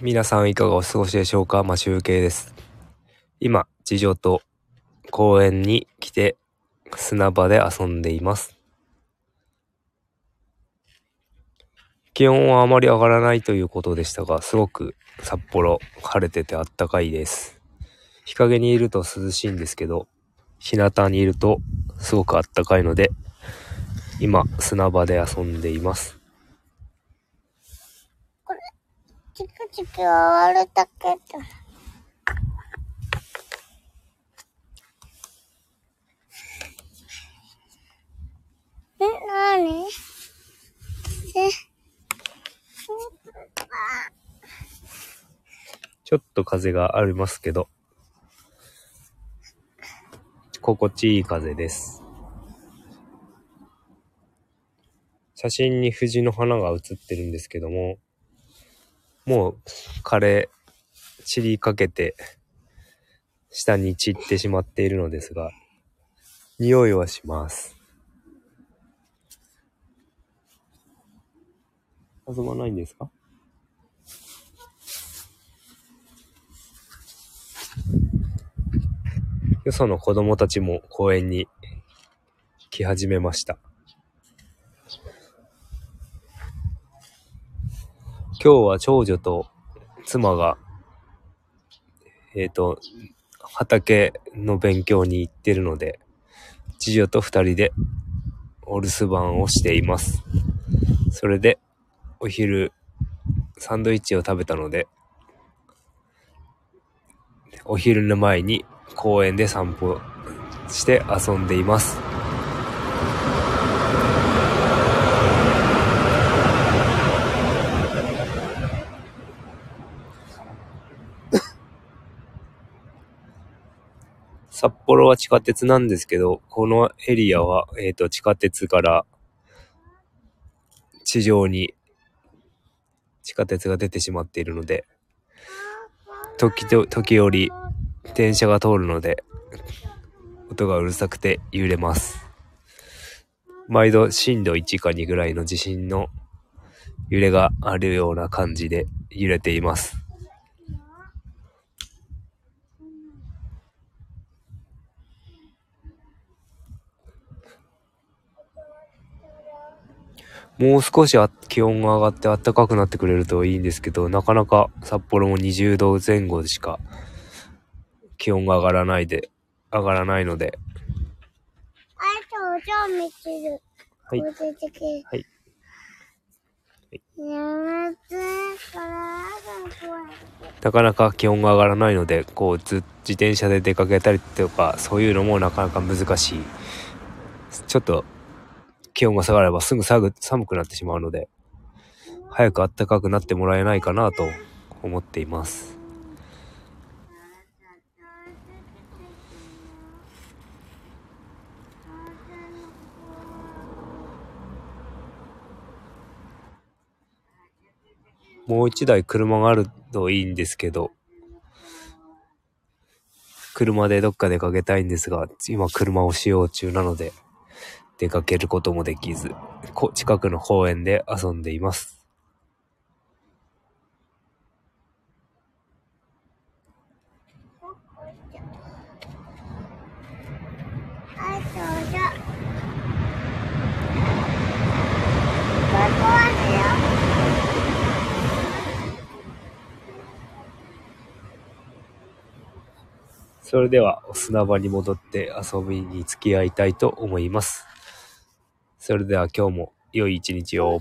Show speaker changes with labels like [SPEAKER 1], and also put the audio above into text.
[SPEAKER 1] 皆さんいかがお過ごしでしょうか？マシュウケイです。今、次女と公園に来て砂場で遊んでいます。気温はあまり上がらないということでしたが、すごく札幌晴れててあったかいです。日陰にいると涼しいんですけど、日向にいるとすごくあったかいので、今砂場で遊んでいます。
[SPEAKER 2] チクチク終わるだけだ。え、なに？え、
[SPEAKER 1] ちょっと風がありますけど、心地いい風です。写真に藤の花が写ってるんですけども、もう枯れ散りかけて、下に散ってしまっているのですが、匂いはします。遊ばないんですか？よその子供たちも公園に来始めました。今日は長女と妻が、えっ、と、畑の勉強に行ってるので、次女と二人でお留守番をしています。それで、お昼、サンドイッチを食べたので、お昼の前に公園で散歩して遊んでいます。札幌は地下鉄なんですけど、このエリアは、えっ、と、地下鉄から地上に地下鉄が出てしまっているので、時と、時折電車が通るので、音がうるさくて揺れます。毎度震度1か2ぐらいの地震の揺れがあるような感じで揺れています。もう少しあ気温が上がって暖かくなってくれるといいんですけど、なかなか札幌も20度前後でしか気温が上がらないで、上がらないので、
[SPEAKER 2] あいつお嬢見てる。
[SPEAKER 1] はいはい。
[SPEAKER 2] やめて、からが怖い。
[SPEAKER 1] なかなか気温が上がらないので、こう、ず自転車で出かけたりとか、そういうのもなかなか難しい。ちょっと気温が下がればすぐ寒くなってしまうので、早く暖かくなってもらえないかなと思っています。もう一台車があるといいんですけど、車でどっか出かけたいんですが、今車を使用中なので、出かけることもできず、こ近くの公園で遊んでいます。それではお、砂場に戻って遊びに付き合いたいと思います。それでは今日も良い一日を。